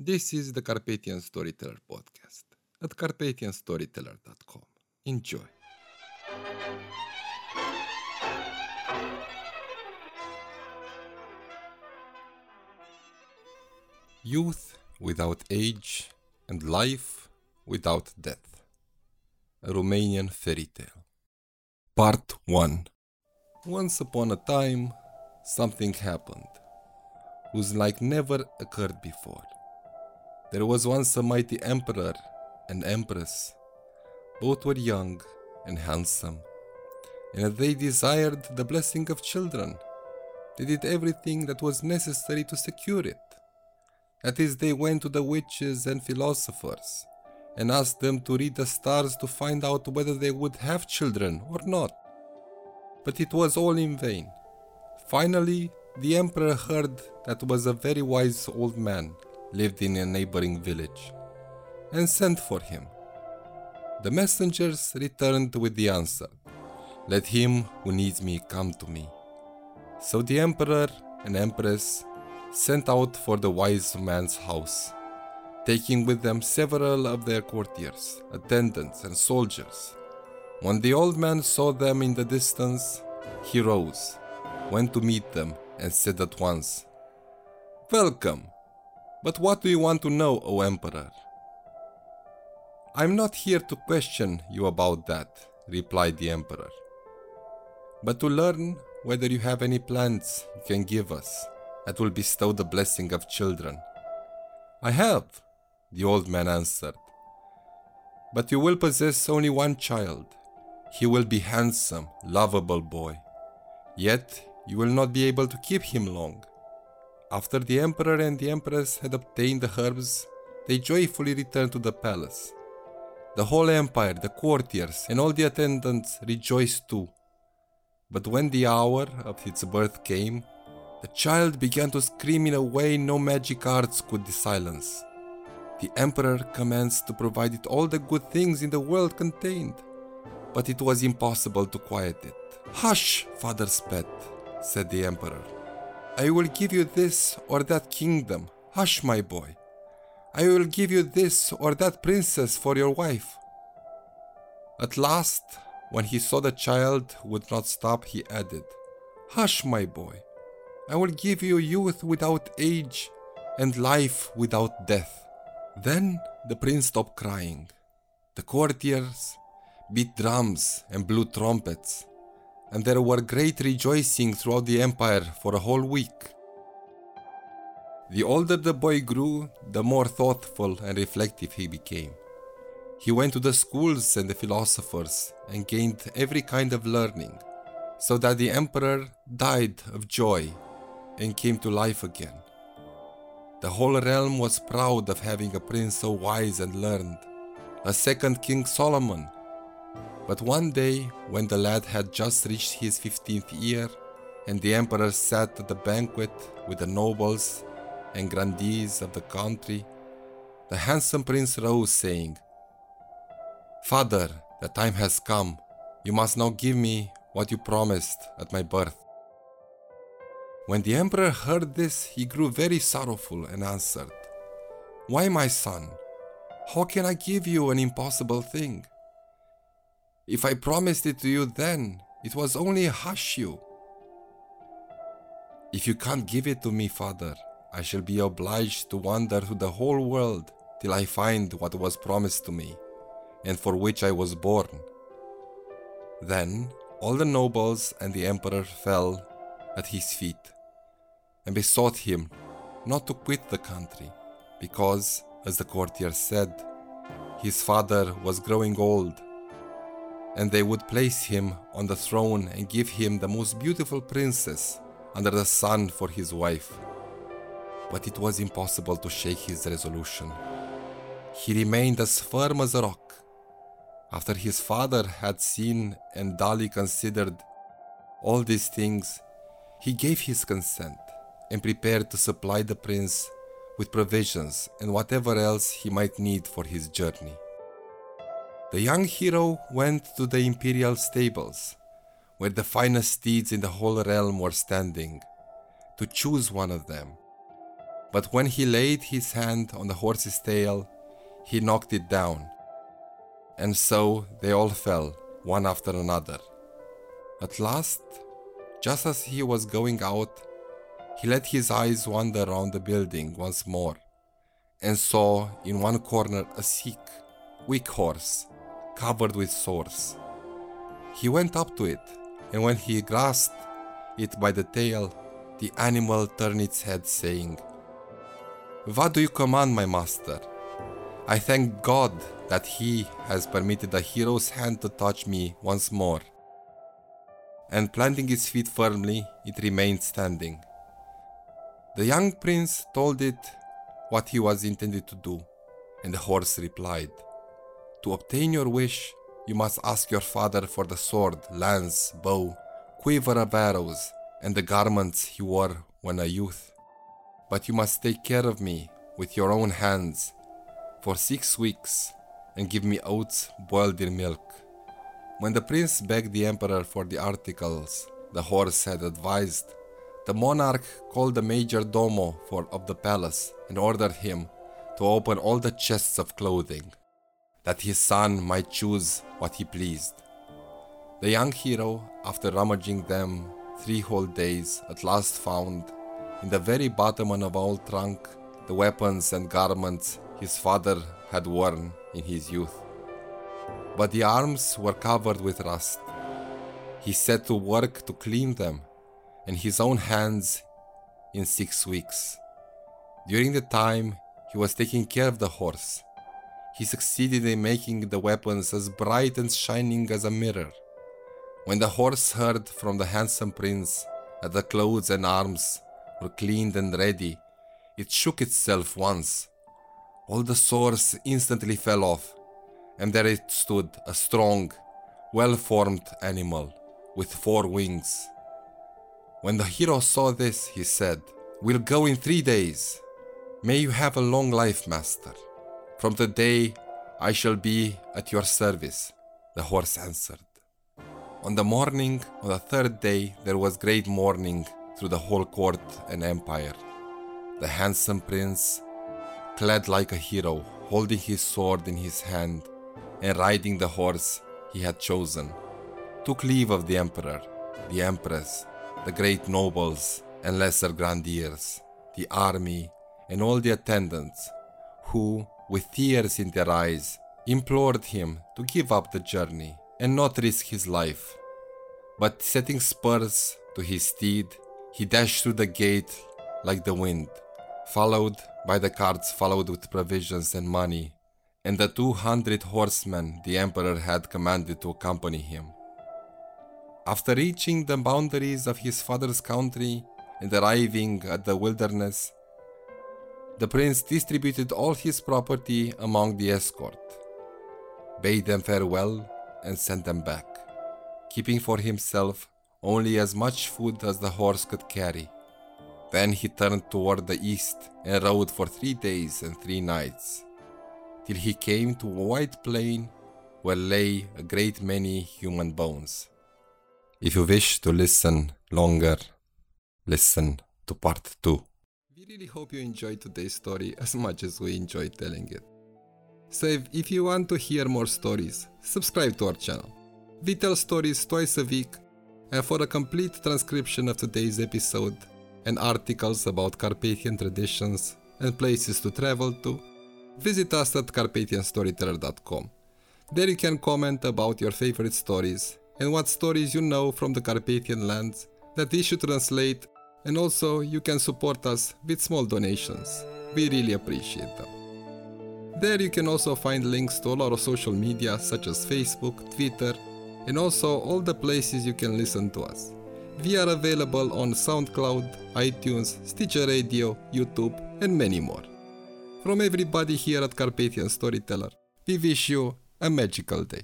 This is the Carpathian Storyteller podcast at carpathianstoryteller.com. Enjoy. Youth without age and life without death. A Romanian fairy tale. Part 1 Once upon a time, something happened, whose like never occurred before. There was once a mighty emperor and empress. Both were young and handsome, and they desired the blessing of children. They did everything that was necessary to secure it. That is, they went to the witches and philosophers and asked them to read the stars to find out whether they would have children or not. But it was all in vain. Finally, the emperor heard that was a very wise old man lived in a neighboring village and sent for him. The messengers returned with the answer Let him who needs me come to me. So the emperor and empress sent out for the wise man's house, taking with them several of their courtiers, attendants, and soldiers. When the old man saw them in the distance, he rose, went to meet them, and said at once, Welcome! But what do you want to know, O Emperor? I'm not here to question you about that, replied the Emperor, but to learn whether you have any plans you can give us that will bestow the blessing of children. I have, the old man answered. But you will possess only one child. He will be handsome, lovable boy. Yet you will not be able to keep him long. After the emperor and the empress had obtained the herbs, they joyfully returned to the palace. The whole empire, the courtiers, and all the attendants rejoiced too. But when the hour of its birth came, the child began to scream in a way no magic arts could silence. The emperor commenced to provide it all the good things in the world contained, but it was impossible to quiet it. Hush, father's pet, said the emperor. I will give you this or that kingdom. Hush, my boy. I will give you this or that princess for your wife. At last, when he saw the child would not stop, he added, Hush, my boy. I will give you youth without age and life without death. Then the prince stopped crying. The courtiers beat drums and blew trumpets, and there were great rejoicing throughout the empire for a whole week. The older the boy grew, the more thoughtful and reflective he became. He went to the schools and the philosophers and gained every kind of learning, so that the emperor died of joy and came to life again. The whole realm was proud of having a prince so wise and learned, a second King Solomon. But one day, when the lad had just reached his 15th year, and the emperor sat at the banquet with the nobles and grandees of the country, the handsome prince rose, saying, Father, the time has come. You must now give me what you promised at my birth. When the emperor heard this, he grew very sorrowful and answered, Why, my son? How can I give you an impossible thing? If I promised it to you then, it was only hush you. If you can't give it to me, father, I shall be obliged to wander through the whole world till I find what was promised to me, and for which I was born. Then all the nobles and the emperor fell at his feet and besought him not to quit the country, because, as the courtiers said, his father was growing old, and they would place him on the throne and give him the most beautiful princess under the sun for his wife. But it was impossible to shake his resolution. He remained as firm as a rock. After his father had seen and duly considered all these things, he gave his consent and prepared to supply the prince with provisions and whatever else he might need for his journey. The young hero went to the imperial stables, where the finest steeds in the whole realm were standing, to choose one of them. But when he laid his hand on the horse's tail, he knocked it down. And so they all fell, one after another. At last, just as he was going out, he let his eyes wander round the building once more, and saw in one corner a sick, weak horse, covered with sores. He went up to it, and when he grasped it by the tail, the animal turned its head, saying, What do you command, my master? I thank God that He has permitted a hero's hand to touch me once more. And planting its feet firmly, it remained standing. The young prince told it what he was intended to do, and the horse replied, To obtain your wish, you must ask your father for the sword, lance, bow, quiver of arrows, and the garments he wore when a youth. But you must take care of me with your own hands for six weeks and give me oats boiled in milk. When the prince begged the emperor for the articles the horse had advised, the monarch called the major domo for, of the palace and ordered him to open all the chests of clothing, that his son might choose what he pleased. The young hero, after rummaging them three whole days, at last found, in the very bottom of an old trunk, the weapons and garments his father had worn in his youth. But the arms were covered with rust. He set to work to clean them, and his own hands in six weeks. During the time he was taking care of the horse, he succeeded in making the weapons as bright and shining as a mirror. When the horse heard from the handsome prince that the clothes and arms were cleaned and ready, it shook itself once all the sores instantly fell off, and there it stood, a strong, well formed animal with four wings. When the hero saw this, he said, We'll go in three days. May you have a long life, master. From today I shall be at your service, the horse answered. On the morning of the third day, there was great mourning through the whole court and empire. The handsome prince clad like a hero, holding his sword in his hand and riding the horse he had chosen, took leave of the emperor, the empress, the great nobles and lesser grandeers, the army, and all the attendants, who, with tears in their eyes, implored him to give up the journey and not risk his life. But setting spurs to his steed, he dashed through the gate like the wind, followed by the carts followed with provisions and money, and the two hundred horsemen the emperor had commanded to accompany him. After reaching the boundaries of his father's country and arriving at the wilderness, the prince distributed all his property among the escort, bade them farewell, and sent them back, keeping for himself only as much food as the horse could carry. Then he turned toward the east and rode for three days and three nights, till he came to a wide plain where lay a great many human bones. If you wish to listen longer, listen to part 2. We really hope you enjoyed today's story as much as we enjoyed telling it. So if, you want to hear more stories, subscribe to our channel. We tell stories twice a week, and for a complete transcription of today's episode, and articles about Carpathian traditions and places to travel to, visit us at carpathianstoryteller.com. There you can comment about your favorite stories and what stories you know from the Carpathian lands that we should translate, and also you can support us with small donations. We really appreciate them. There you can also find links to a lot of social media such as Facebook, Twitter, and also all the places you can listen to us. We are available on SoundCloud, iTunes, Stitcher Radio, YouTube, and many more. From everybody here at Carpathian Storyteller, we wish you a magical day.